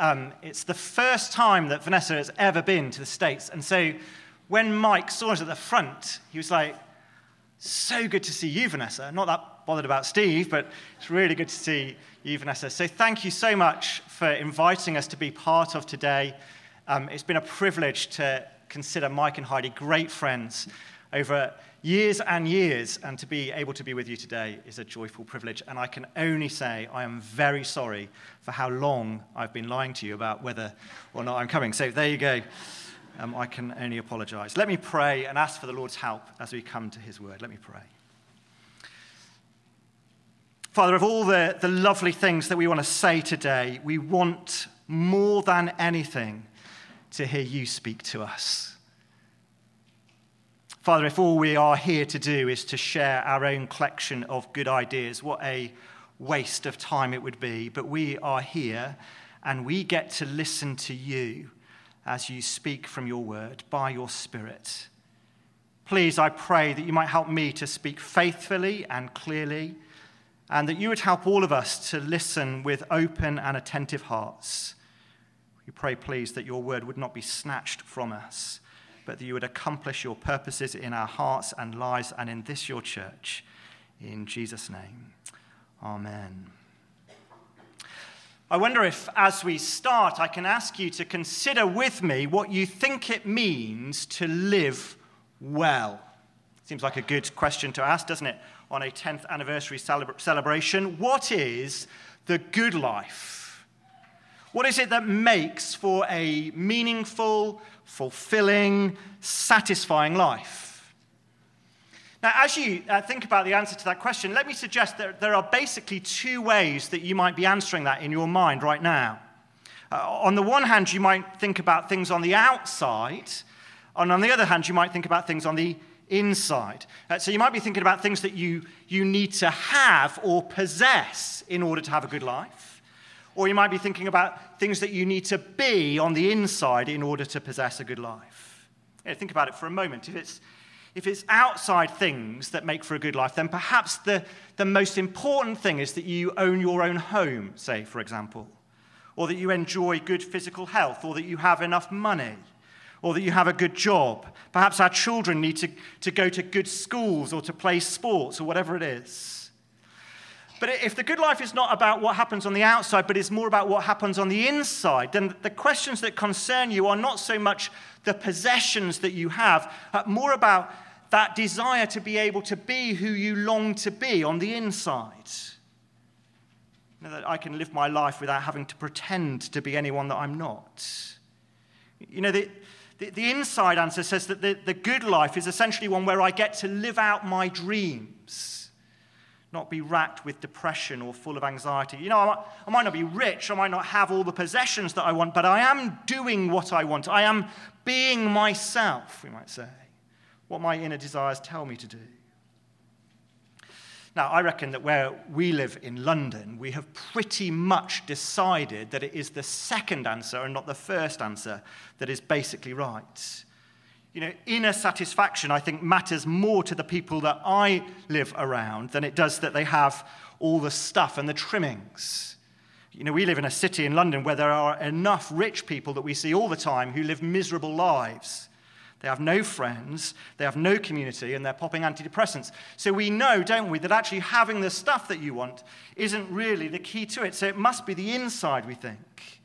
um, it's the first time that Vanessa has ever been to the States. And so when Mike saw us at the front, he was like, So good to see you, Vanessa. Not that bothered about Steve, but it's really good to see you, Vanessa. So thank you so much for inviting us to be part of today. Um, it's been a privilege to consider Mike and Heidi great friends over years and years, and to be able to be with you today is a joyful privilege. And I can only say I am very sorry for how long I've been lying to you about whether or not I'm coming. So there you go. Um, I can only apologize. Let me pray and ask for the Lord's help as we come to his word. Let me pray. Father, of all the, the lovely things that we want to say today, we want more than anything to hear you speak to us. Father, if all we are here to do is to share our own collection of good ideas, what a waste of time it would be. But we are here and we get to listen to you as you speak from your word by your Spirit. Please, I pray that you might help me to speak faithfully and clearly, and that you would help all of us to listen with open and attentive hearts. We pray, please, that your word would not be snatched from us but that you would accomplish your purposes in our hearts and lives and in this your church. In Jesus' name, amen. I wonder if, as we start, I can ask you to consider with me what you think it means to live well. Seems like a good question to ask, doesn't it, on a 10th anniversary celebration? What is the good life? What is it that makes for a meaningful, fulfilling, satisfying life? Now, as you uh, think about the answer to that question, let me suggest that there are basically two ways that you might be answering that in your mind right now. Uh, on the one hand, you might think about things on the outside, and on the other hand, you might think about things on the inside. Uh, so you might be thinking about things that you, you need to have or possess in order to have a good life. Or you might be thinking about things that you need to be on the inside in order to possess a good life. Yeah, think about it for a moment. If it's, if it's outside things that make for a good life, then perhaps the, the most important thing is that you own your own home, say, for example, or that you enjoy good physical health, or that you have enough money, or that you have a good job. Perhaps our children need to, to go to good schools or to play sports or whatever it is. But if the good life is not about what happens on the outside, but is more about what happens on the inside, then the questions that concern you are not so much the possessions that you have, but more about that desire to be able to be who you long to be on the inside. You know, that I can live my life without having to pretend to be anyone that I'm not. You know, the, the, the inside answer says that the, the good life is essentially one where I get to live out my dreams not be racked with depression or full of anxiety. You know, I might, I might, not be rich, I might not have all the possessions that I want, but I am doing what I want. I am being myself, we might say, what my inner desires tell me to do. Now, I reckon that where we live in London, we have pretty much decided that it is the second answer and not the first answer that is basically right. You know, inner satisfaction, I think, matters more to the people that I live around than it does that they have all the stuff and the trimmings. You know, we live in a city in London where there are enough rich people that we see all the time who live miserable lives. They have no friends, they have no community, and they're popping antidepressants. So we know, don't we, that actually having the stuff that you want isn't really the key to it. So it must be the inside, we think.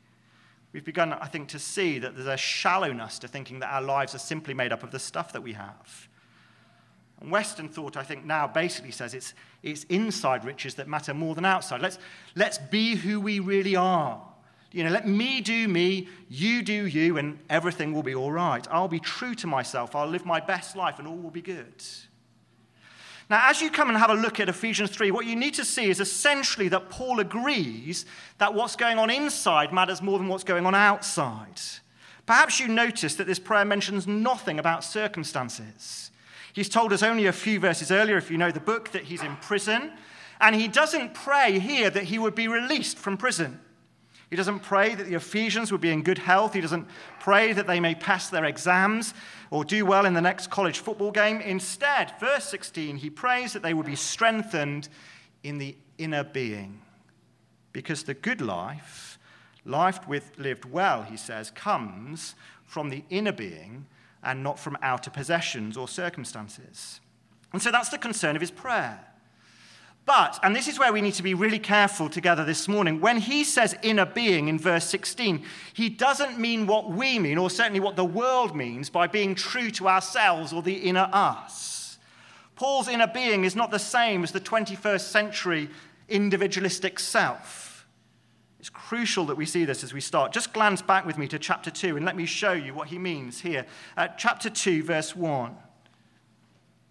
We've begun, I think, to see that there's a shallowness to thinking that our lives are simply made up of the stuff that we have. And Western thought, I think, now basically says it's, it's inside riches that matter more than outside. Let's, let's be who we really are. You know, let me do me, you do you, and everything will be all right. I'll be true to myself. I'll live my best life, and all will be good. Now, as you come and have a look at Ephesians 3, what you need to see is essentially that Paul agrees that what's going on inside matters more than what's going on outside. Perhaps you notice that this prayer mentions nothing about circumstances. He's told us only a few verses earlier, if you know the book, that he's in prison. And he doesn't pray here that he would be released from prison. He doesn't pray that the Ephesians would be in good health. He doesn't pray that they may pass their exams or do well in the next college football game. Instead, verse 16, he prays that they would be strengthened in the inner being. Because the good life Life with, lived well, he says, comes from the inner being and not from outer possessions or circumstances. And so that's the concern of his prayer. But, and this is where we need to be really careful together this morning, when he says inner being in verse 16, he doesn't mean what we mean, or certainly what the world means, by being true to ourselves or the inner us. Paul's inner being is not the same as the 21st century individualistic self. It's crucial that we see this as we start. Just glance back with me to chapter 2 and let me show you what he means here. Chapter 2, verse 1.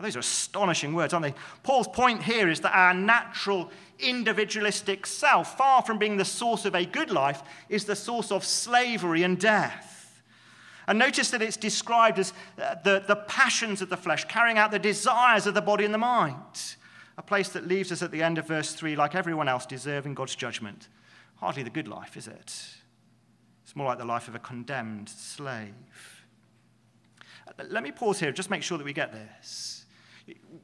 Those are astonishing words, aren't they? Paul's point here is that our natural individualistic self, far from being the source of a good life, is the source of slavery and death. And notice that it's described as uh, the, the passions of the flesh, carrying out the desires of the body and the mind. A place that leaves us at the end of verse 3 like everyone else, deserving God's judgment. Hardly the good life, is it? It's more like the life of a condemned slave. Uh, let me pause here, just make sure that we get this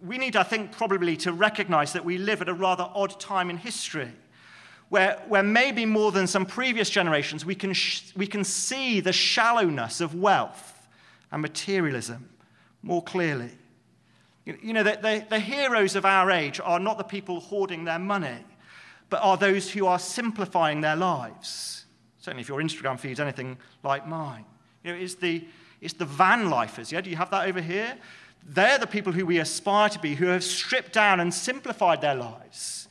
we need, I think, probably to recognize that we live at a rather odd time in history. Where, where maybe more than some previous generations, we can, sh- we can see the shallowness of wealth and materialism more clearly. You know, the, the, the heroes of our age are not the people hoarding their money, but are those who are simplifying their lives. Certainly, if your Instagram feed is anything like mine. You know, it's the, it's the van lifers. Yeah? Do you have that over here? They're the people who we aspire to be, who have stripped down and simplified their lives,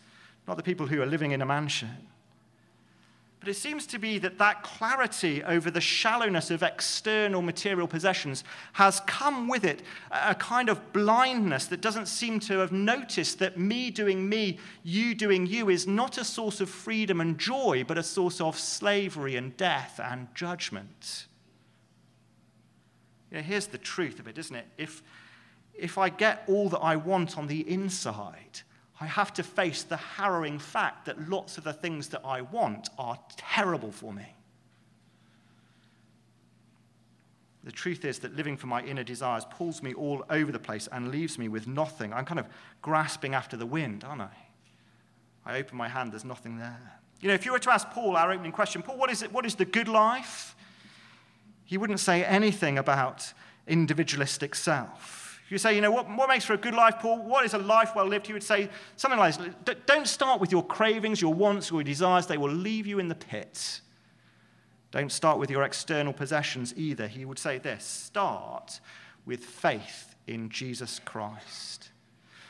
not the people who are living in a mansion. But it seems to be that that clarity over the shallowness of external material possessions has come with it a kind of blindness that doesn't seem to have noticed that me doing me, you doing you, is not a source of freedom and joy, but a source of slavery and death and judgment. Know, here's the truth of it, isn't it? If, if I get all that I want on the inside, I have to face the harrowing fact that lots of the things that I want are terrible for me. The truth is that living for my inner desires pulls me all over the place and leaves me with nothing. I'm kind of grasping after the wind, aren't I? I open my hand, there's nothing there. You know, if you were to ask Paul our opening question, Paul, what is it? What is the good life? He wouldn't say anything about individualistic self. You say, you know, what, what makes for a good life, Paul? What is a life well lived? He would say something like this Don't start with your cravings, your wants, or your desires. They will leave you in the pit. Don't start with your external possessions either. He would say this start with faith in Jesus Christ.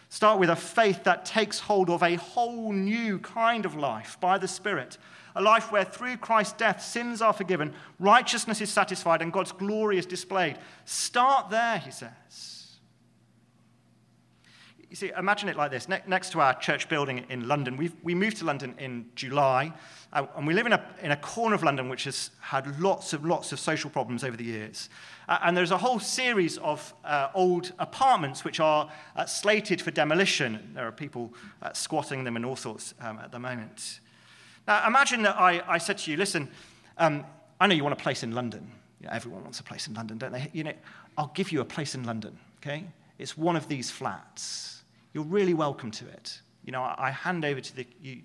Start with a faith that takes hold of a whole new kind of life by the Spirit. A life where through Christ's death sins are forgiven, righteousness is satisfied, and God's glory is displayed. Start there, he says. You see, imagine it like this. Ne- next to our church building in London, we we moved to London in July, uh, and we live in a, in a corner of London which has had lots of lots of social problems over the years. Uh, and there's a whole series of uh, old apartments which are uh, slated for demolition. There are people uh, squatting them and all sorts um, at the moment. Now, imagine that I, I said to you, listen, um, I know you want a place in London. You know, everyone wants a place in London, don't they? You know, I'll give you a place in London, okay? It's one of these flats you're really welcome to it. You know, I, hand over to the, you,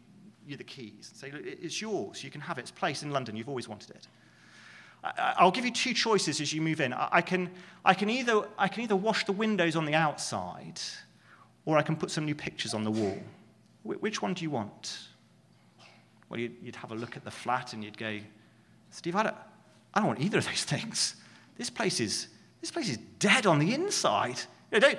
you the keys and say, it's yours. You can have it. It's a place in London. You've always wanted it. I, will give you two choices as you move in. I, I, can, I, can either, I can either wash the windows on the outside or I can put some new pictures on the wall. Which one do you want? Well, you'd, you'd have a look at the flat and you'd go, Steve, I don't, I don't want either of those things. This place is, this place is dead on the inside. You know, don't,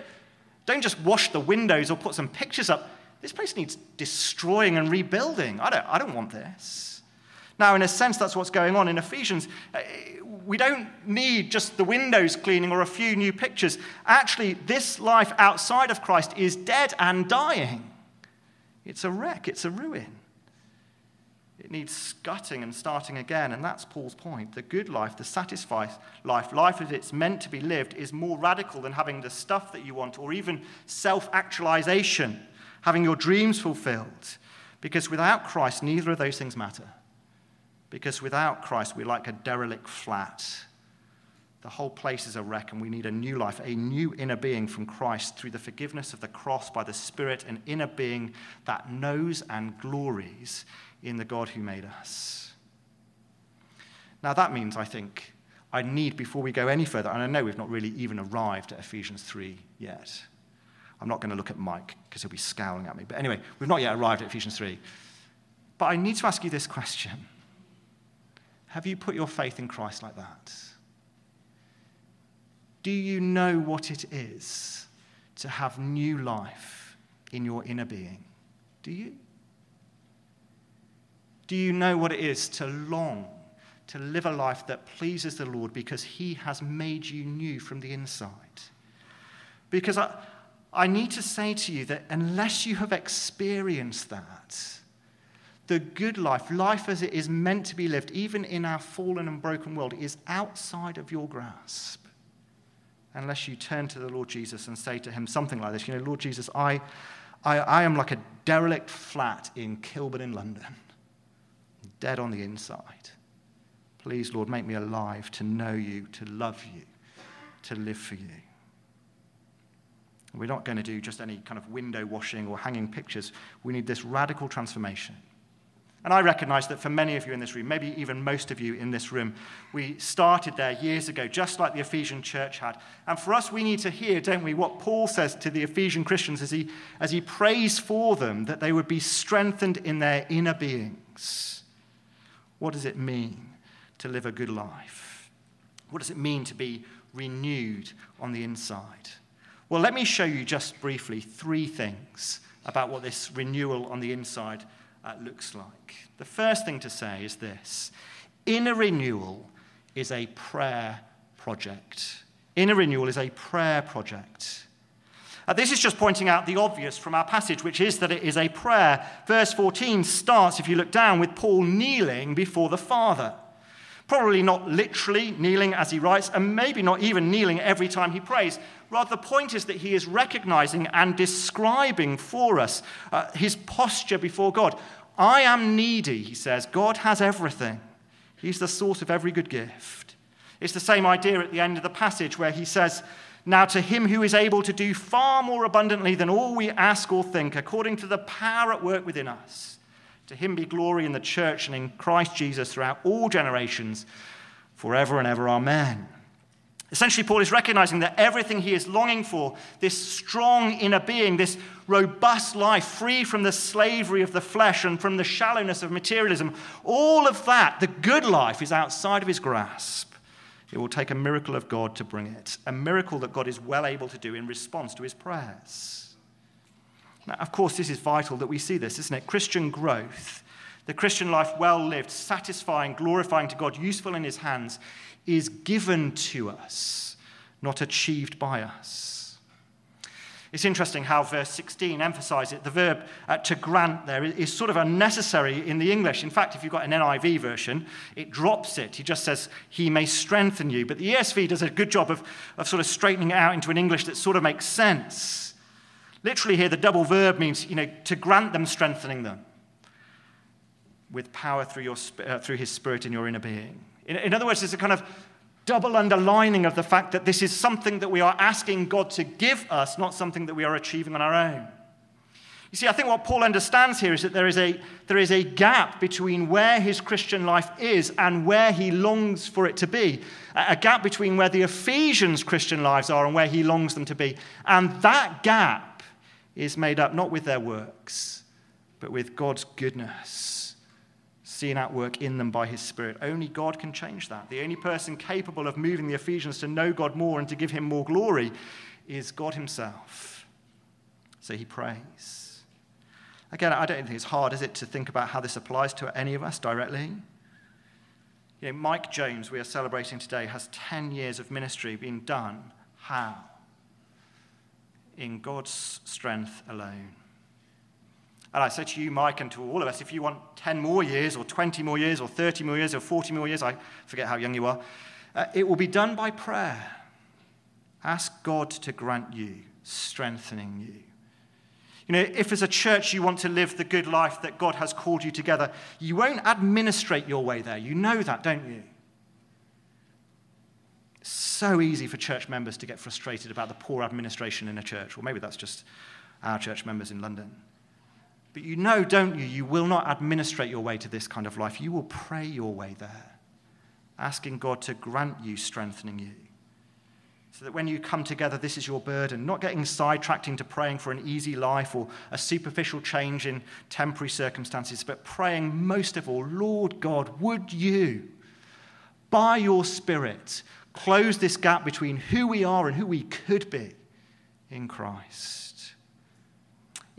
don't just wash the windows or put some pictures up. This place needs destroying and rebuilding. I don't, I don't want this. Now, in a sense, that's what's going on in Ephesians. Uh, we don't need just the windows cleaning or a few new pictures. Actually, this life outside of Christ is dead and dying. It's a wreck, it's a ruin. It needs gutting and starting again. And that's Paul's point. The good life, the satisfied life, life as it's meant to be lived, is more radical than having the stuff that you want or even self actualization, having your dreams fulfilled. Because without Christ, neither of those things matter. Because without Christ, we're like a derelict flat. The whole place is a wreck, and we need a new life, a new inner being from Christ through the forgiveness of the cross by the Spirit, an inner being that knows and glories in the God who made us. Now, that means, I think, I need, before we go any further, and I know we've not really even arrived at Ephesians 3 yet. I'm not going to look at Mike because he'll be scowling at me. But anyway, we've not yet arrived at Ephesians 3. But I need to ask you this question Have you put your faith in Christ like that? Do you know what it is to have new life in your inner being? Do you? Do you know what it is to long, to live a life that pleases the Lord because He has made you new from the inside? Because I, I need to say to you that unless you have experienced that, the good life, life as it is meant to be lived, even in our fallen and broken world, is outside of your grasp. Unless you turn to the Lord Jesus and say to him something like this You know, Lord Jesus, I, I, I am like a derelict flat in Kilburn in London dead on the inside. Please, Lord, make me alive to know you, to love you, to live for you. We're not going to do just any kind of window washing or hanging pictures. We need this radical transformation. And I recognize that for many of you in this room, maybe even most of you in this room, we started there years ago, just like the Ephesian church had. And for us, we need to hear, don't we, what Paul says to the Ephesian Christians as he, as he prays for them that they would be strengthened in their inner beings what does it mean to live a good life? What does it mean to be renewed on the inside? Well, let me show you just briefly three things about what this renewal on the inside uh, looks like. The first thing to say is this inner renewal is a prayer project. Inner renewal is a prayer project. Uh, this is just pointing out the obvious from our passage, which is that it is a prayer. Verse 14 starts, if you look down, with Paul kneeling before the Father. Probably not literally kneeling as he writes, and maybe not even kneeling every time he prays. Rather, the point is that he is recognizing and describing for us uh, his posture before God. I am needy, he says. God has everything, He's the source of every good gift. It's the same idea at the end of the passage where he says, now, to him who is able to do far more abundantly than all we ask or think, according to the power at work within us, to him be glory in the church and in Christ Jesus throughout all generations, forever and ever. Amen. Essentially, Paul is recognizing that everything he is longing for, this strong inner being, this robust life free from the slavery of the flesh and from the shallowness of materialism, all of that, the good life, is outside of his grasp. It will take a miracle of God to bring it, a miracle that God is well able to do in response to his prayers. Now, of course, this is vital that we see this, isn't it? Christian growth, the Christian life well lived, satisfying, glorifying to God, useful in his hands, is given to us, not achieved by us. It's interesting how verse 16 emphasizes it. The verb uh, to grant there is sort of unnecessary in the English. In fact, if you've got an NIV version, it drops it. He just says, He may strengthen you. But the ESV does a good job of, of sort of straightening it out into an English that sort of makes sense. Literally, here, the double verb means, you know, to grant them, strengthening them with power through, your, uh, through His Spirit in your inner being. In, in other words, there's a kind of double underlining of the fact that this is something that we are asking God to give us, not something that we are achieving on our own. You see, I think what Paul understands here is that there is a, there is a gap between where his Christian life is and where he longs for it to be. A gap between where the Ephesians' Christian lives are and where he longs them to be. And that gap is made up not with their works, but with God's goodness seen at work in them by his Spirit. Only God can change that. The only person capable of moving the Ephesians to know God more and to give him more glory is God himself. So he prays. Again, I don't think it's hard, is it, to think about how this applies to any of us directly? You know, Mike Jones, we are celebrating today, has 10 years of ministry being done. How? In God's strength alone. And I say to you, Mike, and to all of us, if you want 10 more years, or 20 more years, or 30 more years, or 40 more years, I forget how young you are, uh, it will be done by prayer. Ask God to grant you, strengthening you. You know, if as a church you want to live the good life that God has called you together, you won't administrate your way there. You know that, don't you? It's so easy for church members to get frustrated about the poor administration in a church. Or maybe that's just our church members in London. But you know, don't you, you will not administrate your way to this kind of life. You will pray your way there, asking God to grant you, strengthening you. So that when you come together, this is your burden. Not getting sidetracked into praying for an easy life or a superficial change in temporary circumstances, but praying most of all, Lord God, would you, by your Spirit, close this gap between who we are and who we could be in Christ?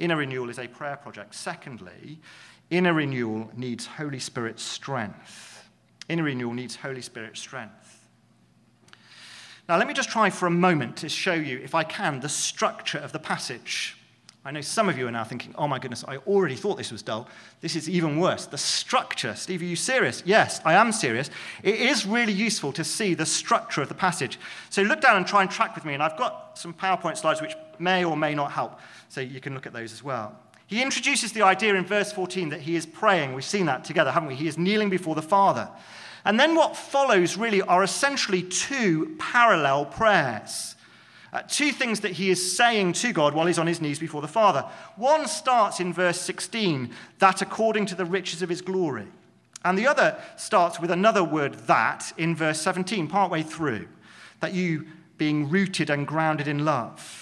Inner renewal is a prayer project. Secondly, inner renewal needs Holy Spirit strength. Inner renewal needs Holy Spirit strength. Now, let me just try for a moment to show you, if I can, the structure of the passage. I know some of you are now thinking, oh my goodness, I already thought this was dull. This is even worse. The structure. Steve, are you serious? Yes, I am serious. It is really useful to see the structure of the passage. So look down and try and track with me. And I've got some PowerPoint slides which may or may not help. So you can look at those as well. He introduces the idea in verse 14 that he is praying. We've seen that together, haven't we? He is kneeling before the Father. And then what follows really are essentially two parallel prayers. Uh, two things that he is saying to God while he's on his knees before the Father. One starts in verse 16, that according to the riches of his glory. And the other starts with another word, that, in verse 17, partway through, that you being rooted and grounded in love.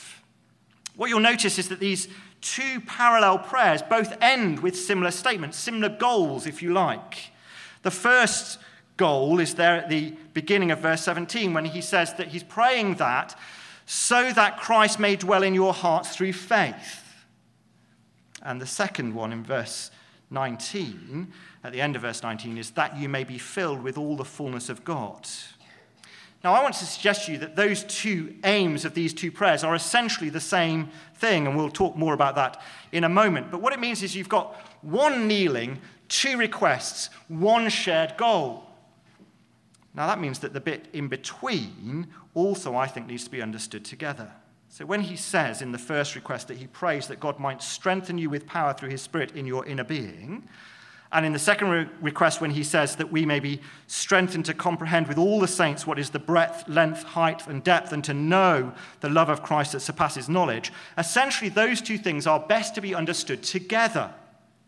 What you'll notice is that these two parallel prayers both end with similar statements, similar goals, if you like. The first goal is there at the beginning of verse 17 when he says that he's praying that so that Christ may dwell in your hearts through faith. And the second one in verse 19, at the end of verse 19, is that you may be filled with all the fullness of God. Now, I want to suggest to you that those two aims of these two prayers are essentially the same thing, and we'll talk more about that in a moment. But what it means is you've got one kneeling, two requests, one shared goal. Now, that means that the bit in between also, I think, needs to be understood together. So, when he says in the first request that he prays that God might strengthen you with power through his Spirit in your inner being, and in the second re- request, when he says that we may be strengthened to comprehend with all the saints what is the breadth, length, height, and depth, and to know the love of Christ that surpasses knowledge, essentially those two things are best to be understood together.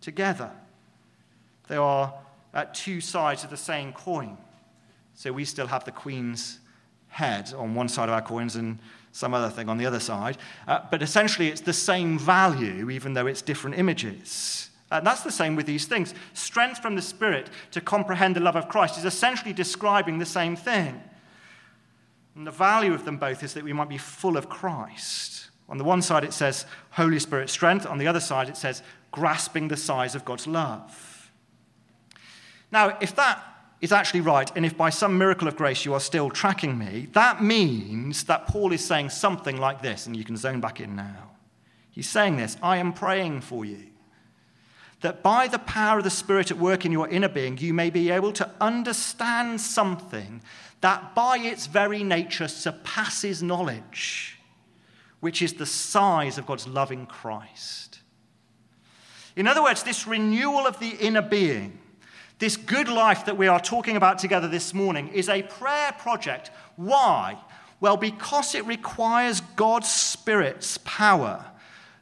Together. They are at two sides of the same coin. So we still have the Queen's head on one side of our coins and some other thing on the other side. Uh, but essentially, it's the same value, even though it's different images. Uh, and that's the same with these things. Strength from the Spirit to comprehend the love of Christ is essentially describing the same thing. And the value of them both is that we might be full of Christ. On the one side, it says Holy Spirit strength. On the other side, it says grasping the size of God's love. Now, if that is actually right, and if by some miracle of grace you are still tracking me, that means that Paul is saying something like this, and you can zone back in now. He's saying this I am praying for you, that by the power of the Spirit at work in your inner being, you may be able to understand something that by its very nature surpasses knowledge, which is the size of God's loving Christ. In other words, this renewal of the inner being this good life that we are talking about together this morning is a prayer project. Why? Well, because it requires God's Spirit's power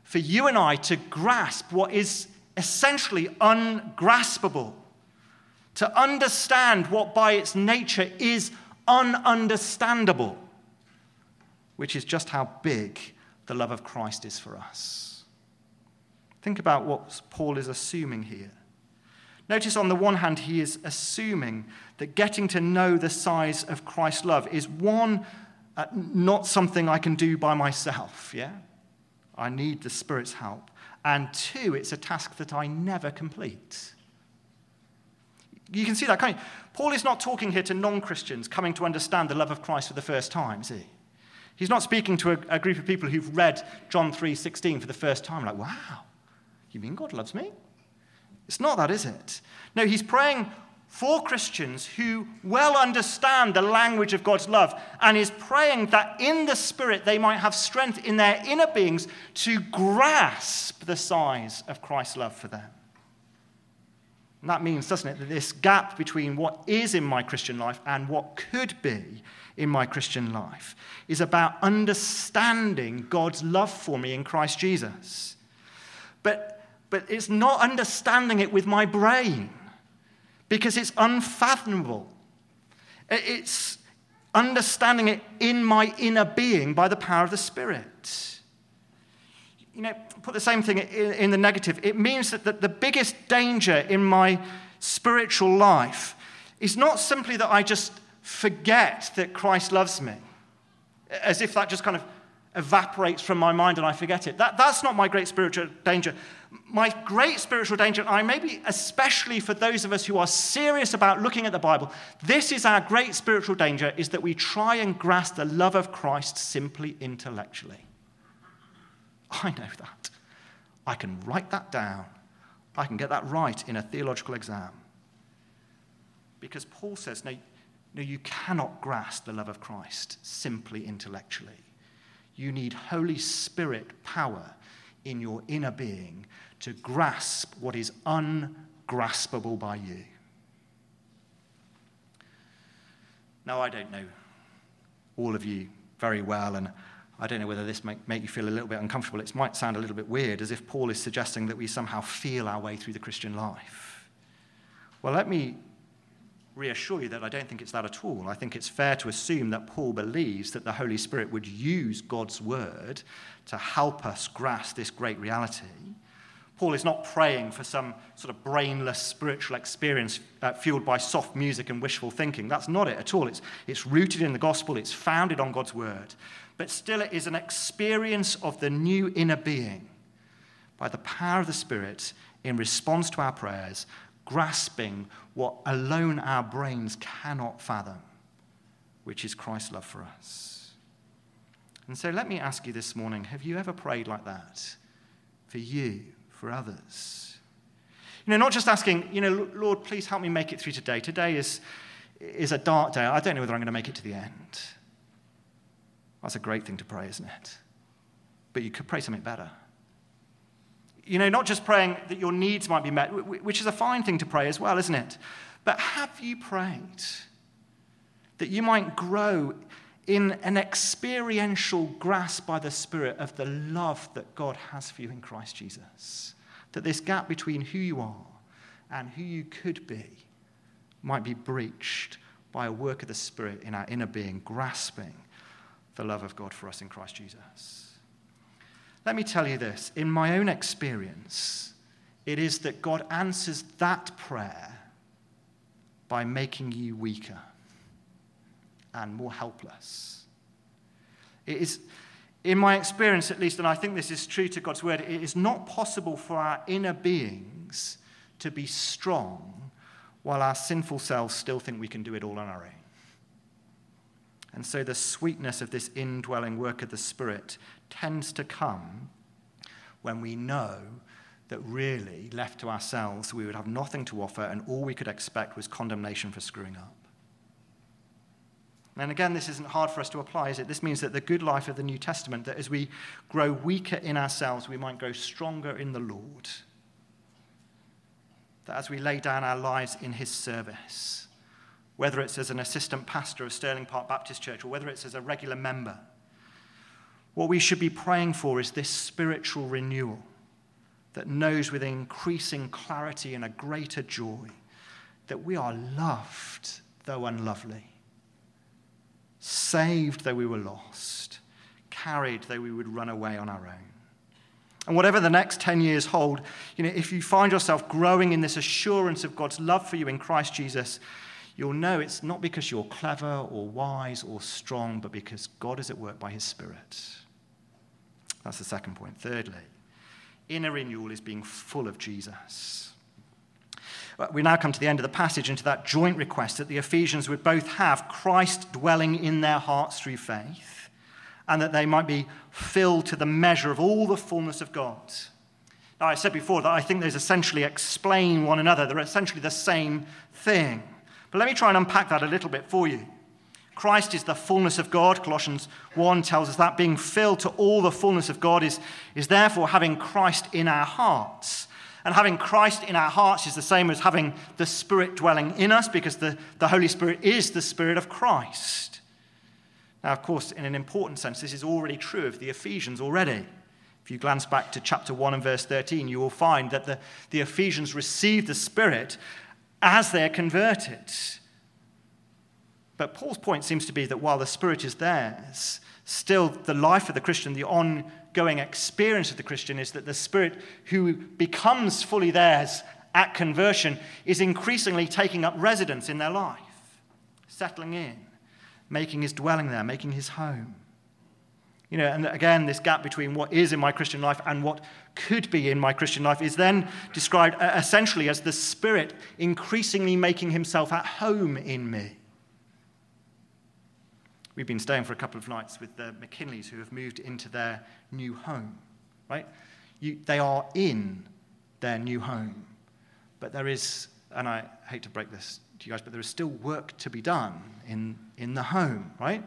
for you and I to grasp what is essentially ungraspable, to understand what by its nature is ununderstandable, which is just how big the love of Christ is for us. Think about what Paul is assuming here. Notice on the one hand, he is assuming that getting to know the size of Christ's love is one, uh, not something I can do by myself, yeah? I need the Spirit's help. And two, it's a task that I never complete. You can see that, kind. Paul is not talking here to non Christians coming to understand the love of Christ for the first time, is he? He's not speaking to a, a group of people who've read John 3:16 for the first time, like, wow, You mean God loves me? It's not that, is it? No, he's praying for Christians who well understand the language of God's love and is praying that in the Spirit they might have strength in their inner beings to grasp the size of Christ's love for them. And that means, doesn't it, that this gap between what is in my Christian life and what could be in my Christian life is about understanding God's love for me in Christ Jesus. But, but it's not understanding it with my brain because it's unfathomable. It's understanding it in my inner being by the power of the Spirit. You know, put the same thing in, the negative. It means that the, biggest danger in my spiritual life is not simply that I just forget that Christ loves me, as if that just kind of evaporates from my mind and I forget it. That, that's not my great spiritual danger. My great spiritual danger, I maybe especially for those of us who are serious about looking at the Bible, this is our great spiritual danger, is that we try and grasp the love of Christ simply intellectually. I know that. I can write that down. I can get that right in a theological exam. Because Paul says, no, no, you cannot grasp the love of Christ simply intellectually. You need Holy Spirit power in your inner being to grasp what is ungraspable by you. Now, I don't know all of you very well, and I don't know whether this might make you feel a little bit uncomfortable. It might sound a little bit weird, as if Paul is suggesting that we somehow feel our way through the Christian life. Well, let me reassure you that I don't think it's that at all. I think it's fair to assume that Paul believes that the Holy Spirit would use God's word to help us grasp this great reality. Paul is not praying for some sort of brainless spiritual experience uh, fueled by soft music and wishful thinking. That's not it at all. It's, it's rooted in the gospel, it's founded on God's word. But still, it is an experience of the new inner being by the power of the Spirit in response to our prayers grasping what alone our brains cannot fathom, which is Christ's love for us. And so let me ask you this morning have you ever prayed like that for you, for others? You know, not just asking, you know, Lord, please help me make it through today. Today is, is a dark day. I don't know whether I'm going to make it to the end. That's a great thing to pray, isn't it? But you could pray something better. You know, not just praying that your needs might be met, which is a fine thing to pray as well, isn't it? But have you prayed that you might grow in an experiential grasp by the Spirit of the love that God has for you in Christ Jesus? That this gap between who you are and who you could be might be breached by a work of the Spirit in our inner being, grasping the love of God for us in Christ Jesus. Let me tell you this in my own experience, it is that God answers that prayer by making you weaker and more helpless. It is, in my experience at least, and I think this is true to God's word, it is not possible for our inner beings to be strong while our sinful selves still think we can do it all on our own. And so the sweetness of this indwelling work of the Spirit tends to come when we know that really, left to ourselves, we would have nothing to offer, and all we could expect was condemnation for screwing up. And again, this isn't hard for us to apply, is it? This means that the good life of the New Testament, that as we grow weaker in ourselves, we might grow stronger in the Lord. That as we lay down our lives in His service, whether it's as an assistant pastor of Sterling Park Baptist Church or whether it's as a regular member. What we should be praying for is this spiritual renewal that knows with increasing clarity and a greater joy that we are loved, though unlovely, saved, though we were lost, carried, though we would run away on our own. And whatever the next 10 years hold, you know, if you find yourself growing in this assurance of God's love for you in Christ Jesus, you'll know it's not because you're clever or wise or strong, but because God is at work by his Spirit. That's the second point. Thirdly, inner renewal is being full of Jesus. We now come to the end of the passage and to that joint request that the Ephesians would both have Christ dwelling in their hearts through faith, and that they might be filled to the measure of all the fullness of God. Now, I said before that I think those essentially explain one another. They're essentially the same thing. But let me try and unpack that a little bit for you. Christ is the fullness of God. Colossians 1 tells us that being filled to all the fullness of God is, is therefore having Christ in our hearts. And having Christ in our hearts is the same as having the Spirit dwelling in us because the, the Holy Spirit is the Spirit of Christ. Now, of course, in an important sense, this is already true of the Ephesians already. If you glance back to chapter 1 and verse 13, you will find that the, the Ephesians received the Spirit as they're converted. But Paul's point seems to be that while the Spirit is theirs, still the life of the Christian, the ongoing experience of the Christian is that the Spirit who becomes fully theirs at conversion is increasingly taking up residence in their life, settling in, making his dwelling there, making his home. You know, and again, this gap between what is in my Christian life and what could be in my Christian life is then described uh, essentially as the Spirit increasingly making himself at home in me. We've been staying for a couple of nights with the McKinleys who have moved into their new home, right? You, they are in their new home. But there is, and I hate to break this to you guys, but there is still work to be done in, in the home, right?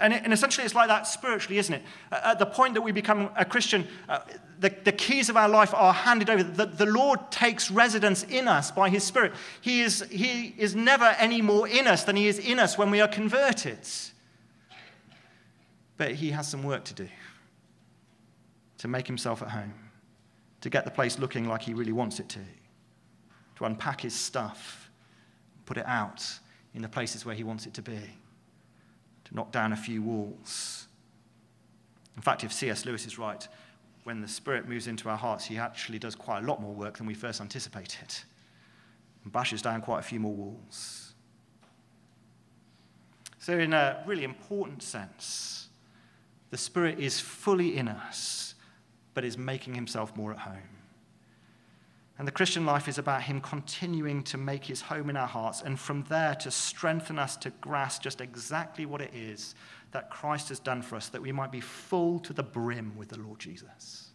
And, and, essentially, it's like that spiritually, isn't it? At the point that we become a Christian, uh, the, the, keys of our life are handed over. The, the, Lord takes residence in us by His Spirit. He is, he is never any more in us than He is in us when we are converted. But He has some work to do to make Himself at home, to get the place looking like He really wants it to, to unpack His stuff, put it out in the places where He wants it to be knock down a few walls. In fact, if C.S. Lewis is right, when the Spirit moves into our hearts, he actually does quite a lot more work than we first anticipated and bashes down quite a few more walls. So, in a really important sense, the Spirit is fully in us, but is making himself more at home. And the Christian life is about Him continuing to make His home in our hearts and from there to strengthen us to grasp just exactly what it is that Christ has done for us, that we might be full to the brim with the Lord Jesus.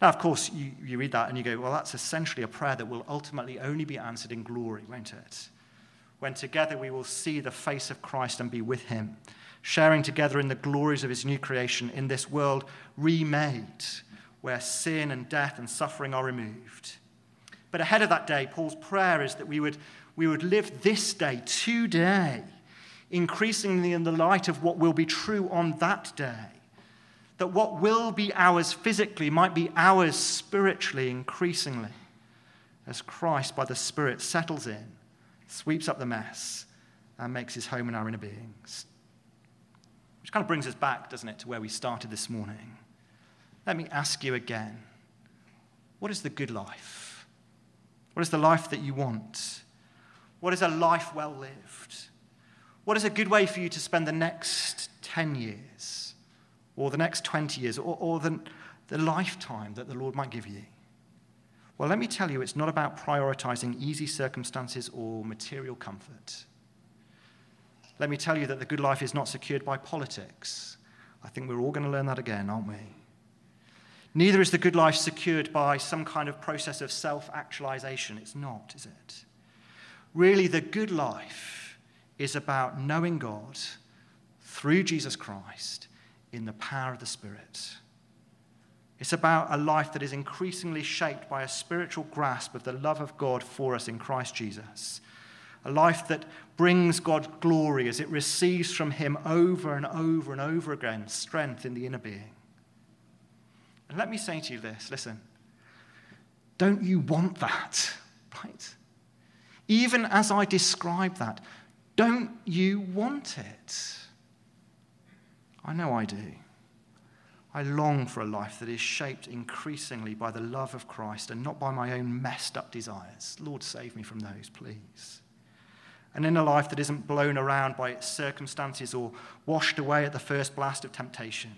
Now, of course, you, you read that and you go, well, that's essentially a prayer that will ultimately only be answered in glory, won't it? When together we will see the face of Christ and be with Him, sharing together in the glories of His new creation in this world remade where sin and death and suffering are removed. But ahead of that day, Paul's prayer is that we would, we would live this day, today, increasingly in the light of what will be true on that day. That what will be ours physically might be ours spiritually, increasingly, as Christ, by the Spirit, settles in, sweeps up the mess, and makes his home in our inner beings. Which kind of brings us back, doesn't it, to where we started this morning. Let me ask you again what is the good life? What is the life that you want? What is a life well lived? What is a good way for you to spend the next 10 years or the next 20 years or, or the, the lifetime that the Lord might give you? Well, let me tell you, it's not about prioritizing easy circumstances or material comfort. Let me tell you that the good life is not secured by politics. I think we're all going to learn that again, aren't we? Neither is the good life secured by some kind of process of self actualization. It's not, is it? Really, the good life is about knowing God through Jesus Christ in the power of the Spirit. It's about a life that is increasingly shaped by a spiritual grasp of the love of God for us in Christ Jesus. A life that brings God glory as it receives from Him over and over and over again strength in the inner being. And let me say to you this listen, don't you want that? Right? Even as I describe that, don't you want it? I know I do. I long for a life that is shaped increasingly by the love of Christ and not by my own messed up desires. Lord, save me from those, please. And in a life that isn't blown around by its circumstances or washed away at the first blast of temptation.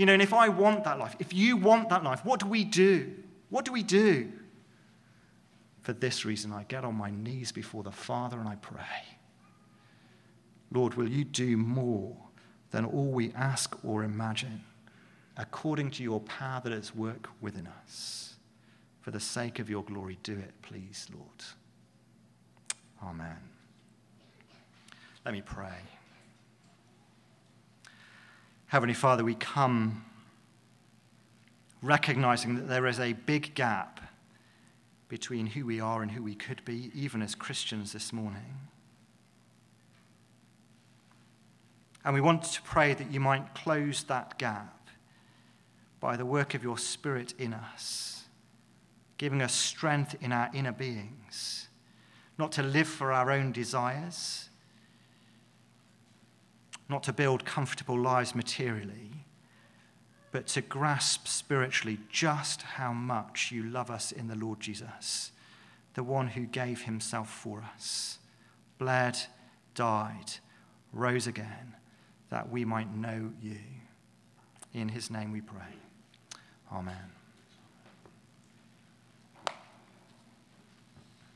You know, and if I want that life, if you want that life, what do we do? What do we do? For this reason, I get on my knees before the Father and I pray. Lord, will you do more than all we ask or imagine? according to your power that is work within us. For the sake of your glory, do it, please, Lord. Amen. Let me pray. Heavenly Father, we come recognizing that there is a big gap between who we are and who we could be, even as Christians this morning. And we want to pray that you might close that gap by the work of your Spirit in us, giving us strength in our inner beings, not to live for our own desires, not to build comfortable lives materially, but to grasp spiritually just how much you love us in the Lord Jesus, the one who gave himself for us, bled, died, rose again, that we might know you. In his name we pray. Amen.